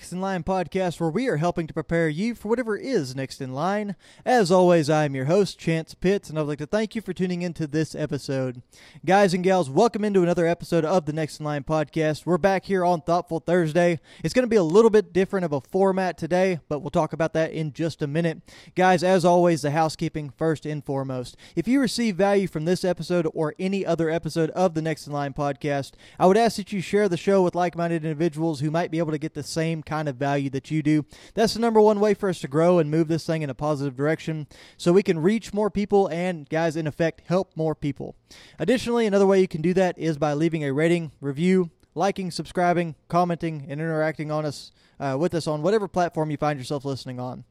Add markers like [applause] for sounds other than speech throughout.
Next in Line podcast, where we are helping to prepare you for whatever is next in line. As always, I am your host, Chance Pitts, and I'd like to thank you for tuning into this episode. Guys and gals, welcome into another episode of the Next in Line podcast. We're back here on Thoughtful Thursday. It's going to be a little bit different of a format today, but we'll talk about that in just a minute. Guys, as always, the housekeeping first and foremost. If you receive value from this episode or any other episode of the Next in Line podcast, I would ask that you share the show with like minded individuals who might be able to get the same kind of value that you do. That's the number one way for us to grow and move this thing in a positive direction so we can reach more people and, guys, in effect, help more people. Additionally, another way you can do that is by leaving a rating, review, liking, subscribing, commenting, and interacting on us uh, with us on whatever platform you find yourself listening on.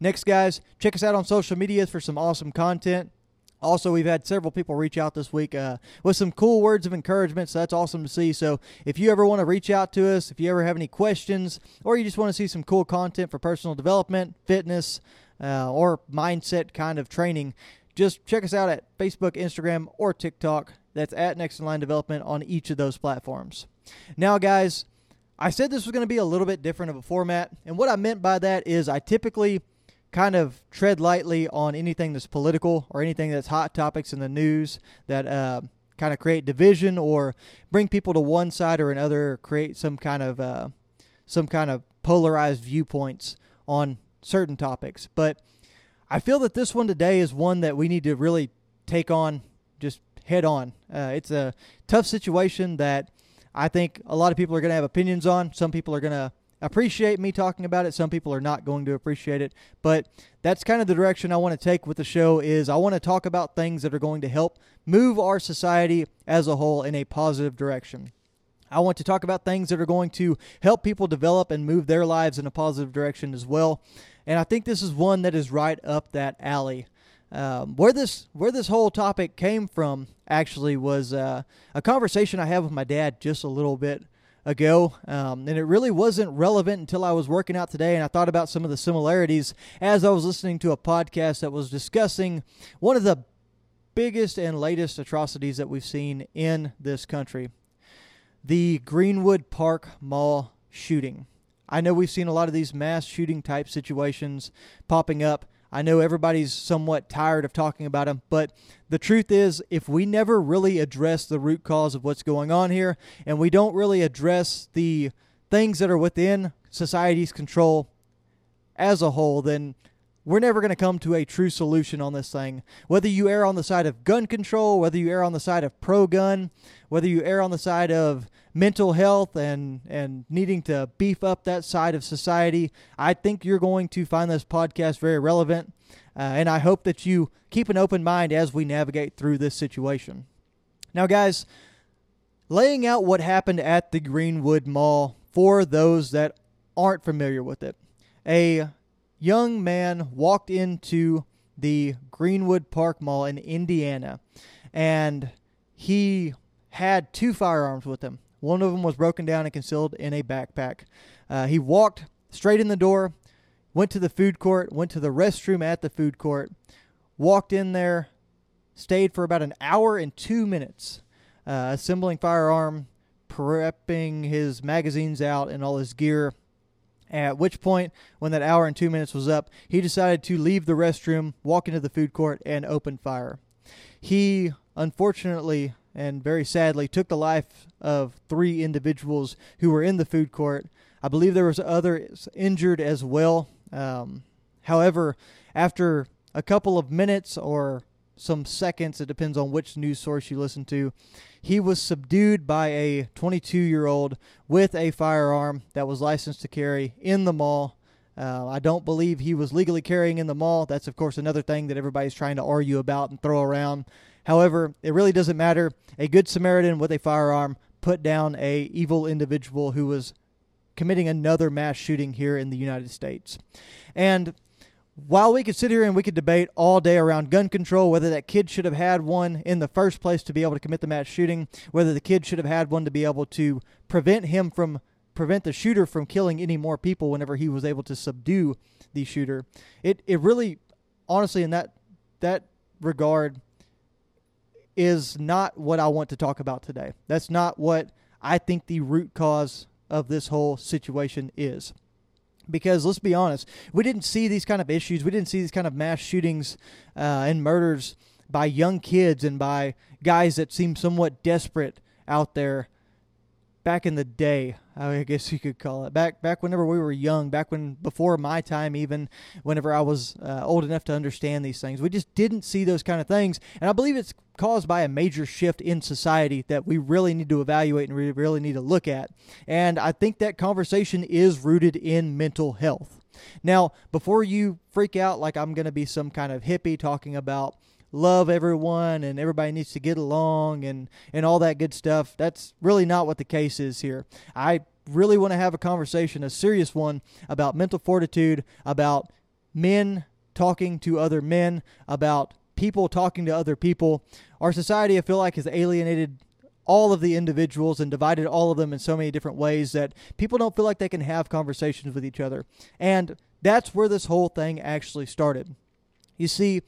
Next, guys, check us out on social media for some awesome content. Also, we've had several people reach out this week uh, with some cool words of encouragement, so that's awesome to see. So, if you ever want to reach out to us, if you ever have any questions, or you just want to see some cool content for personal development, fitness, uh, or mindset kind of training, just check us out at Facebook, Instagram, or TikTok. That's at Next in Line Development on each of those platforms. Now, guys, I said this was going to be a little bit different of a format, and what I meant by that is I typically kind of tread lightly on anything that's political or anything that's hot topics in the news that uh, kind of create division or bring people to one side or another, create some kind of uh, some kind of polarized viewpoints on certain topics. But I feel that this one today is one that we need to really take on just head on. Uh, it's a tough situation that I think a lot of people are going to have opinions on. Some people are going to appreciate me talking about it. Some people are not going to appreciate it, but that's kind of the direction I want to take with the show is I want to talk about things that are going to help move our society as a whole in a positive direction. I want to talk about things that are going to help people develop and move their lives in a positive direction as well. And I think this is one that is right up that alley. Um, where this where this whole topic came from actually was uh, a conversation I had with my dad just a little bit ago, um, and it really wasn't relevant until I was working out today, and I thought about some of the similarities as I was listening to a podcast that was discussing one of the biggest and latest atrocities that we've seen in this country the Greenwood Park Mall shooting. I know we've seen a lot of these mass shooting type situations popping up. I know everybody's somewhat tired of talking about them, but the truth is, if we never really address the root cause of what's going on here, and we don't really address the things that are within society's control as a whole, then we're never going to come to a true solution on this thing. Whether you err on the side of gun control, whether you err on the side of pro gun, whether you err on the side of mental health and, and needing to beef up that side of society, I think you're going to find this podcast very relevant. Uh, and I hope that you keep an open mind as we navigate through this situation. Now, guys, laying out what happened at the Greenwood Mall for those that aren't familiar with it. A young man walked into the Greenwood Park Mall in Indiana, and he had two firearms with him. One of them was broken down and concealed in a backpack. Uh, he walked straight in the door, went to the food court, went to the restroom at the food court, walked in there, stayed for about an hour and two minutes, uh, assembling firearm, prepping his magazines out and all his gear at which point, when that hour and two minutes was up, he decided to leave the restroom, walk into the food court, and open fire. He, unfortunately and very sadly, took the life of three individuals who were in the food court. I believe there was others injured as well. Um, however, after a couple of minutes or some seconds, it depends on which news source you listen to, he was subdued by a 22 year old with a firearm that was licensed to carry in the mall. Uh, I don't believe he was legally carrying in the mall. That's, of course, another thing that everybody's trying to argue about and throw around. However, it really doesn't matter. A good Samaritan with a firearm put down a evil individual who was committing another mass shooting here in the United States. And while we could sit here and we could debate all day around gun control, whether that kid should have had one in the first place to be able to commit the mass shooting, whether the kid should have had one to be able to prevent him from prevent the shooter from killing any more people whenever he was able to subdue the shooter. It it really honestly in that that regard is not what I want to talk about today. That's not what I think the root cause of this whole situation is. Because let's be honest, we didn't see these kind of issues, we didn't see these kind of mass shootings uh, and murders by young kids and by guys that seem somewhat desperate out there back in the day. I [laughs] guess you could call it back back whenever we were young, back when before my time, even whenever I was uh, old enough to understand these things. We just didn't see those kind of things, and I believe it's caused by a major shift in society that we really need to evaluate and we really need to look at. And I think that conversation is rooted in mental health. Now, before you freak out like I'm going to be some kind of hippie talking about love everyone and everybody needs to get along and, and all that good stuff. That's really not what the case is here. I really want to have a conversation, a serious one, about mental fortitude, about men talking to other men, about people talking to other people. Our society, I feel like, has alienated all of the individuals and divided all of them in so many different ways that people don't feel like they can have conversations with each other. And that's where this whole thing actually started. You see,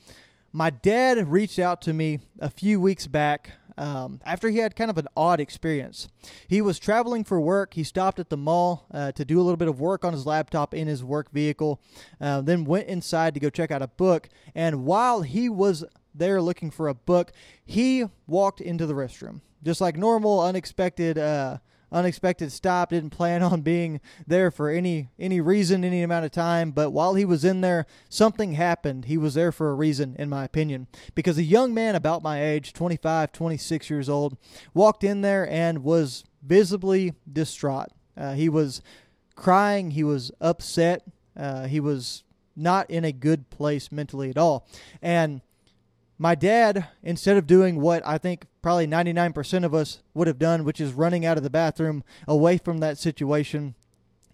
my dad reached out to me a few weeks back um, after he had kind of an odd experience. He was traveling for work. He stopped at the mall uh, to do a little bit of work on his laptop in his work vehicle, uh, then went inside to go check out a book. And while he was there looking for a book, he walked into the restroom. Just like normal, unexpected. Uh, unexpected stop. Didn't plan on being there for any any reason, any amount of time. But while he was in there, something happened. He was there for a reason, in my opinion, because a young man about my age, 25, 26 years old, walked in there and was visibly distraught. Uh, he was crying. He was upset. Uh, he was not in a good place mentally at all. And my dad, instead of doing what I think probably 99% of us would have done, which is running out of the bathroom away from that situation,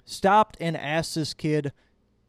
stopped and asked this kid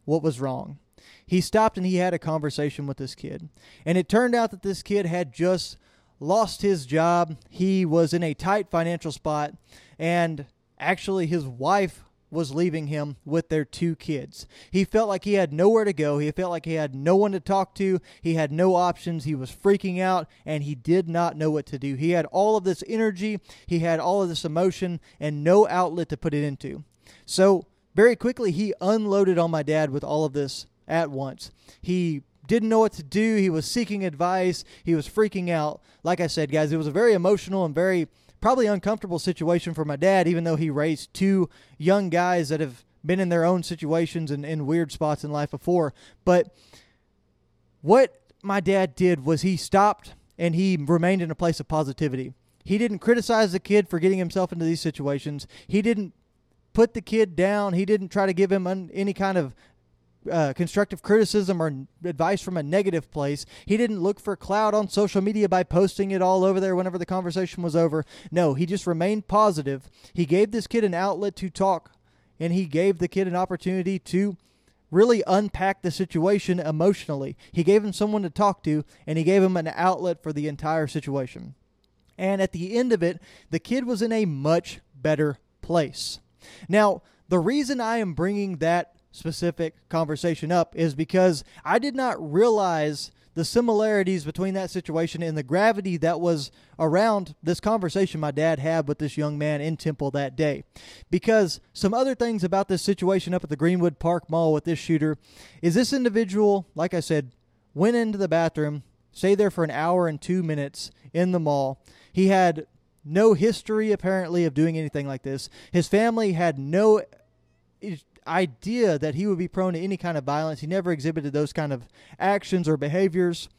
what was wrong. He stopped and he had a conversation with this kid. And it turned out that this kid had just lost his job. He was in a tight financial spot. And actually, his wife was leaving him with their two kids. He felt like he had nowhere to go. He felt like he had no one to talk to. He had no options. He was freaking out and he did not know what to do. He had all of this energy, he had all of this emotion, and no outlet to put it into. So, very quickly, he unloaded on my dad with all of this at once. He didn't know what to do. He was seeking advice. He was freaking out. Like I said, guys, it was a very emotional and very probably uncomfortable situation for my dad, even though he raised two young guys that have been in their own situations and in weird spots in life before. But what my dad did was he stopped and he remained in a place of positivity. He didn't criticize the kid for getting himself into these situations. He didn't put the kid down. He didn't try to give him any kind of uh, constructive criticism or advice from a negative place. He didn't look for clout on social media by posting it all over there whenever the conversation was over. No, he just remained positive. He gave this kid an outlet to talk, and he gave the kid an opportunity to really unpack the situation emotionally. He gave him someone to talk to, and he gave him an outlet for the entire situation. And at the end of it, the kid was in a much better place. Now, the reason I am bringing that specific conversation up is because I did not realize the similarities between that situation and the gravity that was around this conversation my dad had with this young man in Temple that day. Because some other things about this situation up at the Greenwood Park Mall with this shooter is this individual, like I said, went into the bathroom, stayed there for an hour and two minutes in the mall. He had no history, apparently, of doing anything like this. His family had no idea that he would be prone to any kind of violence. He never exhibited those kind of actions or behaviors.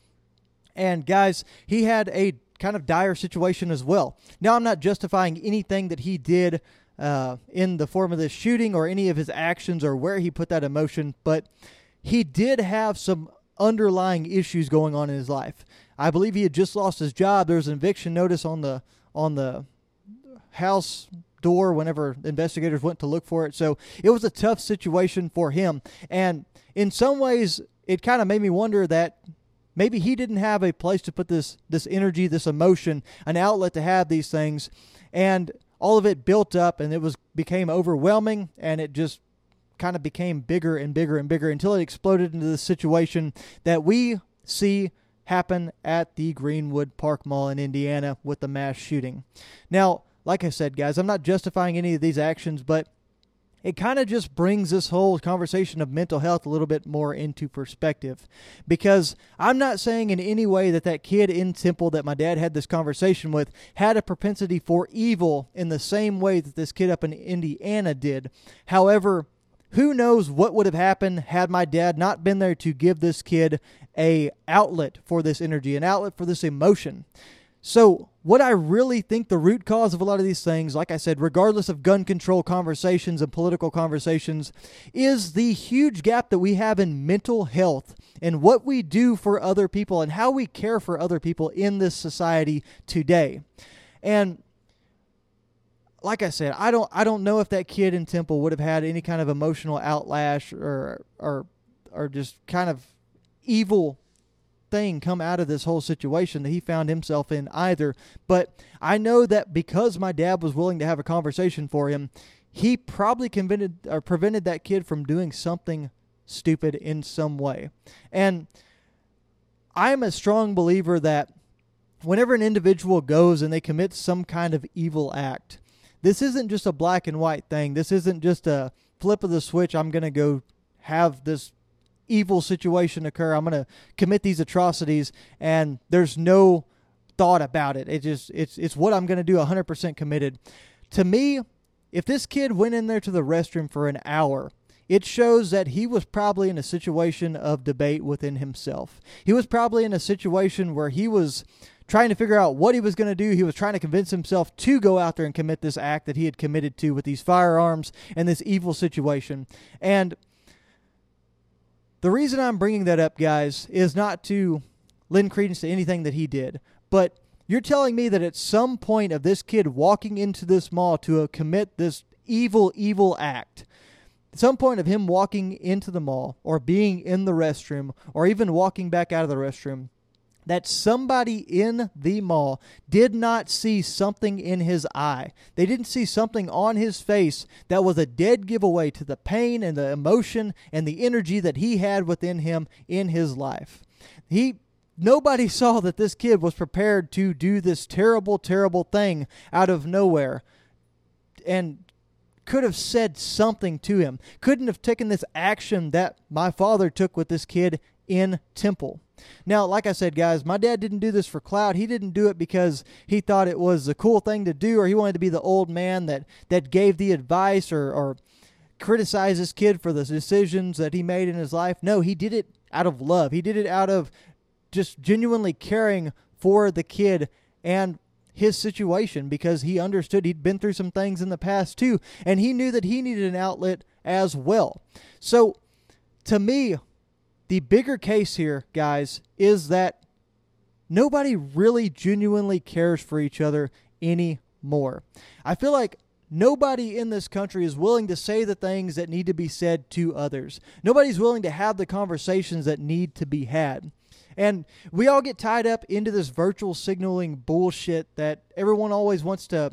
And guys, he had a kind of dire situation as well. Now, I'm not justifying anything that he did uh, in the form of this shooting or any of his actions or where he put that emotion, but he did have some underlying issues going on in his life. I believe he had just lost his job. There was an eviction notice on the on the house door whenever investigators went to look for it. So it was a tough situation for him. And in some ways, it kind of made me wonder that maybe he didn't have a place to put this this energy, this emotion, an outlet to have these things, and all of it built up, and it was became overwhelming, and it just kind of became bigger and bigger and bigger until it exploded into the situation that we see happen at the Greenwood Park Mall in Indiana with the mass shooting. Now, like I said, guys, I'm not justifying any of these actions, but it kind of just brings this whole conversation of mental health a little bit more into perspective. Because I'm not saying in any way that that kid in Temple that my dad had this conversation with had a propensity for evil in the same way that this kid up in Indiana did. However, who knows what would have happened had my dad not been there to give this kid a outlet for this energy, an outlet for this emotion. So, what I really think the root cause of a lot of these things, like I said, regardless of gun control conversations and political conversations, is the huge gap that we have in mental health and what we do for other people and how we care for other people in this society today. And like I said, I don't I don't know if that kid in Temple would have had any kind of emotional outlash or or or just kind of evil thing come out of this whole situation that he found himself in either. But I know that because my dad was willing to have a conversation for him, he probably convented or prevented that kid from doing something stupid in some way. And I'm a strong believer that whenever an individual goes and they commit some kind of evil act, this isn't just a black and white thing. This isn't just a flip of the switch. I'm going to go have this evil situation occur. I'm going to commit these atrocities, and there's no thought about it. It just it's it's what I'm going to do. 100% committed. To me, if this kid went in there to the restroom for an hour, it shows that he was probably in a situation of debate within himself. He was probably in a situation where he was trying to figure out what he was going to do. He was trying to convince himself to go out there and commit this act that he had committed to with these firearms and this evil situation. And the reason I'm bringing that up, guys, is not to lend credence to anything that he did, but you're telling me that at some point of this kid walking into this mall to uh, commit this evil, evil act, at some point of him walking into the mall or being in the restroom or even walking back out of the restroom, that somebody in the mall did not see something in his eye. They didn't see something on his face that was a dead giveaway to the pain and the emotion and the energy that he had within him in his life. He nobody [laughs] saw that this kid was prepared to do this terrible terrible thing out of nowhere and could have said something to him. Couldn't have taken this action that my father took with this kid in temple. Now, like I said, guys, my dad didn't do this for clout. He didn't do it because he thought it was a cool thing to do or he wanted to be the old man that, that gave the advice or, or criticize this kid for the decisions that he made in his life. No, he did it out of love. He did it out of just genuinely caring for the kid and his situation because he understood he'd been through some things in the past too, and he knew that he needed an outlet as well. So, to me, the bigger case here, guys, is that nobody really genuinely cares for each other anymore. I feel like nobody in this country is willing to say the things that need to be said to others. Nobody's willing to have the conversations that need to be had. And we all get tied up into this virtual signaling bullshit that everyone always wants to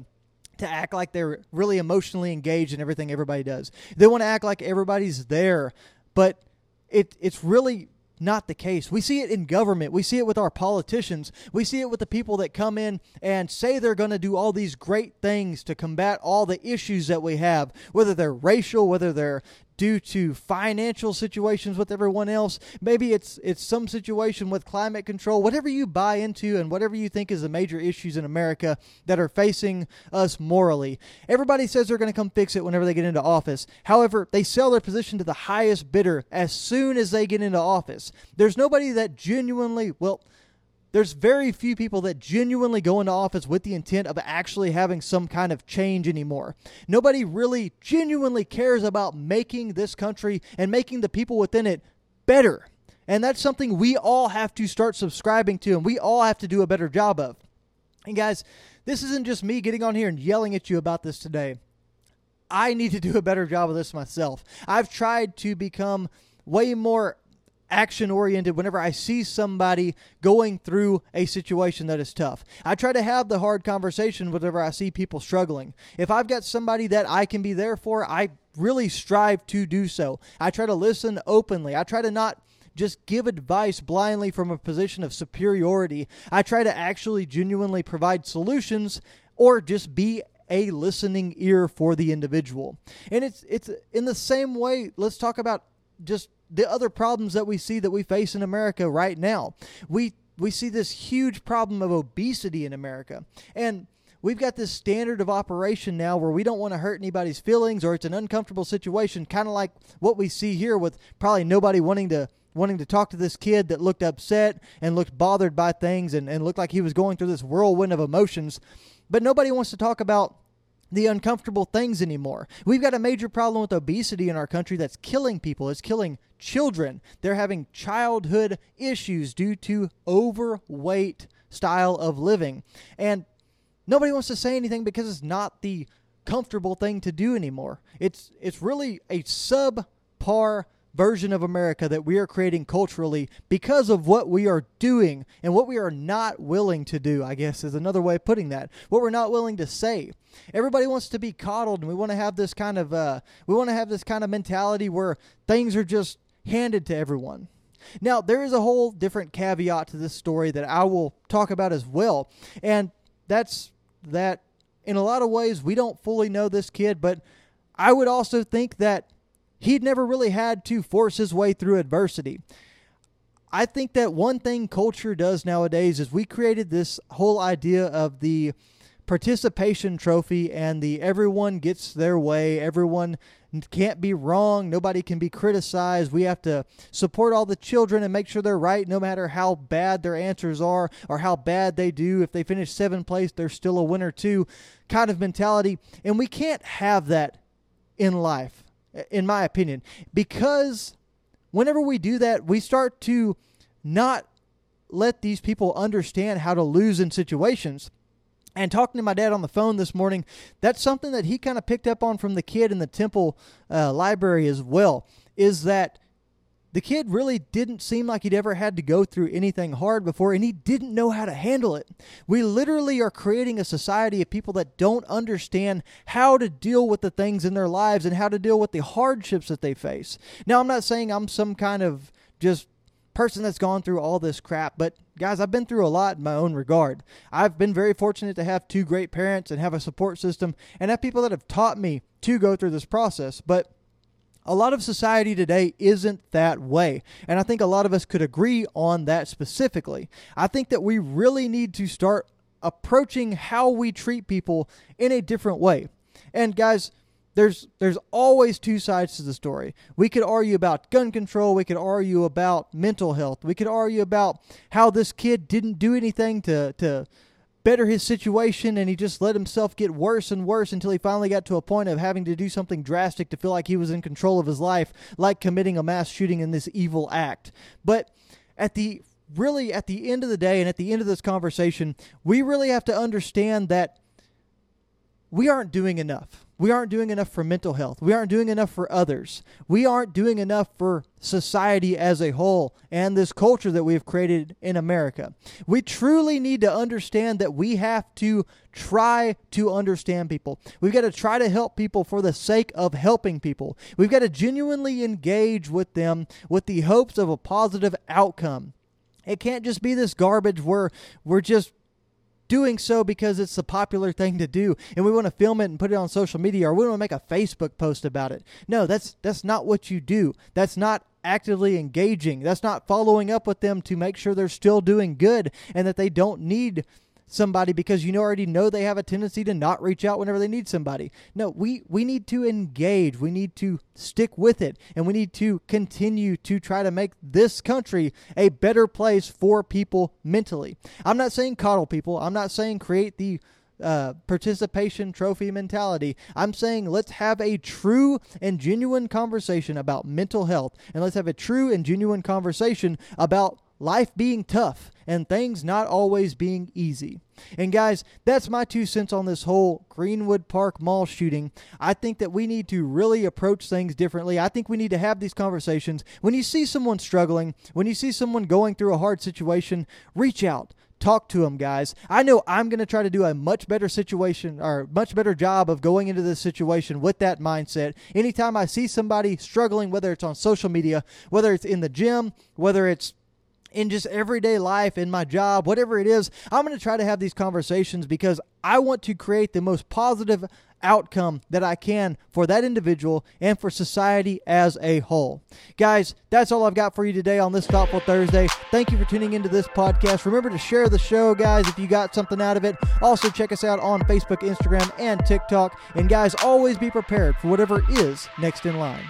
to act like they're really emotionally engaged in everything everybody does. They want to act like everybody's there, but it it's really not the case. We see it in government. We see it with our politicians. We see it with the people that come in and say they're going to do all these great things to combat all the issues that we have, whether they're racial, whether they're due to financial situations with everyone else. Maybe it's it's some situation with climate control. Whatever you buy into and whatever you think is the major issues in America that are facing us morally. Everybody says they're going to come fix it whenever they get into office. However, they sell their position to the highest bidder as soon as they get into office. There's nobody that genuinely, well, there's very few people that genuinely go into office with the intent of actually having some kind of change anymore. Nobody really genuinely cares about making this country and making the people within it better. And that's something we all have to start subscribing to and we all have to do a better job of. And guys, this isn't just me getting on here and yelling at you about this today. I need to do a better job of this myself. I've tried to become way more action oriented whenever I see somebody going through a situation that is tough. I try to have the hard conversation whenever I see people struggling. If I've got somebody that I can be there for, I really strive to do so. I try to listen openly. I try to not just give advice blindly from a position of superiority. I try to actually genuinely provide solutions or just be a listening ear for the individual. And it's it's in the same way, let's talk about just the other problems that we see that we face in America right now. We we see this huge problem of obesity in America. And we've got this standard of operation now where we don't want to hurt anybody's feelings or it's an uncomfortable situation, kind of like what we see here with probably nobody wanting to wanting to talk to this kid that looked upset and looked bothered by things and, and looked like he was going through this whirlwind of emotions. But nobody wants to talk about the uncomfortable things anymore. We've got a major problem with obesity in our country that's killing people. It's killing children. They're having childhood issues due to overweight style of living. And nobody wants to say anything because it's not the comfortable thing to do anymore. It's it's really a subpar version of America that we are creating culturally because of what we are doing and what we are not willing to do, I guess is another way of putting that. What we're not willing to say. Everybody wants to be coddled and we want to have this kind of uh, we want to have this kind of mentality where things are just handed to everyone. Now, there is a whole different caveat to this story that I will talk about as well. And that's that in a lot of ways we don't fully know this kid, but I would also think that he'd never really had to force his way through adversity. I think that one thing culture does nowadays is we created this whole idea of the participation trophy and the everyone gets their way, everyone can't be wrong, nobody can be criticized. We have to support all the children and make sure they're right no matter how bad their answers are or how bad they do. If they finish seventh place, they're still a winner too, kind of mentality. And we can't have that in life in my opinion, because whenever we do that, we start to not let these people understand how to lose in situations. And talking to my dad on the phone this morning, that's something that he kind of picked up on from the kid in the temple uh, library as well. Is that the kid really didn't seem like he'd ever had to go through anything hard before, and he didn't know how to handle it. We literally are creating a society of people that don't understand how to deal with the things in their lives and how to deal with the hardships that they face. Now, I'm not saying I'm some kind of just person that's gone through all this crap, but guys, I've been through a lot in my own regard. I've been very fortunate to have two great parents and have a support system and have people that have taught me to go through this process. But a lot of society today isn't that way. And I think a lot of us could agree on that specifically. I think that we really need to start approaching how we treat people in a different way. And guys, there's there's always two sides to the story. We could argue about gun control, we could argue about mental health. We could argue about how this kid didn't do anything to to better his situation and he just let himself get worse and worse until he finally got to a point of having to do something drastic to feel like he was in control of his life, like committing a mass shooting in this evil act. But at the really at the end of the day and at the end of this conversation, we really have to understand that we aren't doing enough. We aren't doing enough for mental health. We aren't doing enough for others. We aren't doing enough for society as a whole and this culture that we've created in America. We truly need to understand that we have to try to understand people. We've got to try to help people for the sake of helping people. We've got to genuinely engage with them with the hopes of a positive outcome. It can't just be this garbage where we're just doing so because it's the popular thing to do and we want to film it and put it on social media or we want to make a Facebook post about it. No, that's that's not what you do. That's not actively engaging. That's not following up with them to make sure they're still doing good and that they don't need somebody because you already know they have a tendency to not reach out whenever they need somebody. No, we we need to engage. We need to stick with it and we need to continue to try to make this country a better place for people mentally. I'm not saying coddle people. I'm not saying create the uh, participation trophy mentality. I'm saying let's have a true and genuine conversation about mental health, and let's have a true and genuine conversation about life being tough and things not always being easy. And guys, that's my two cents on this whole Greenwood Park Mall shooting. I think that we need to really approach things differently. I think we need to have these conversations. When you see someone struggling, when you see someone going through a hard situation, reach out. Talk to them, guys. I know I'm going to try to do a much better situation or much better job of going into this situation with that mindset. Anytime I see somebody struggling, whether it's on social media, whether it's in the gym, whether it's in just everyday life, in my job, whatever it is, I'm going to try to have these conversations because I want to create the most positive outcome that I can for that individual and for society as a whole. Guys, that's all I've got for you today on this Thoughtful Thursday. Thank you for tuning into this podcast. Remember to share the show, guys, if you got something out of it. Also, check us out on Facebook, Instagram, and TikTok. And, guys, always be prepared for whatever is next in line.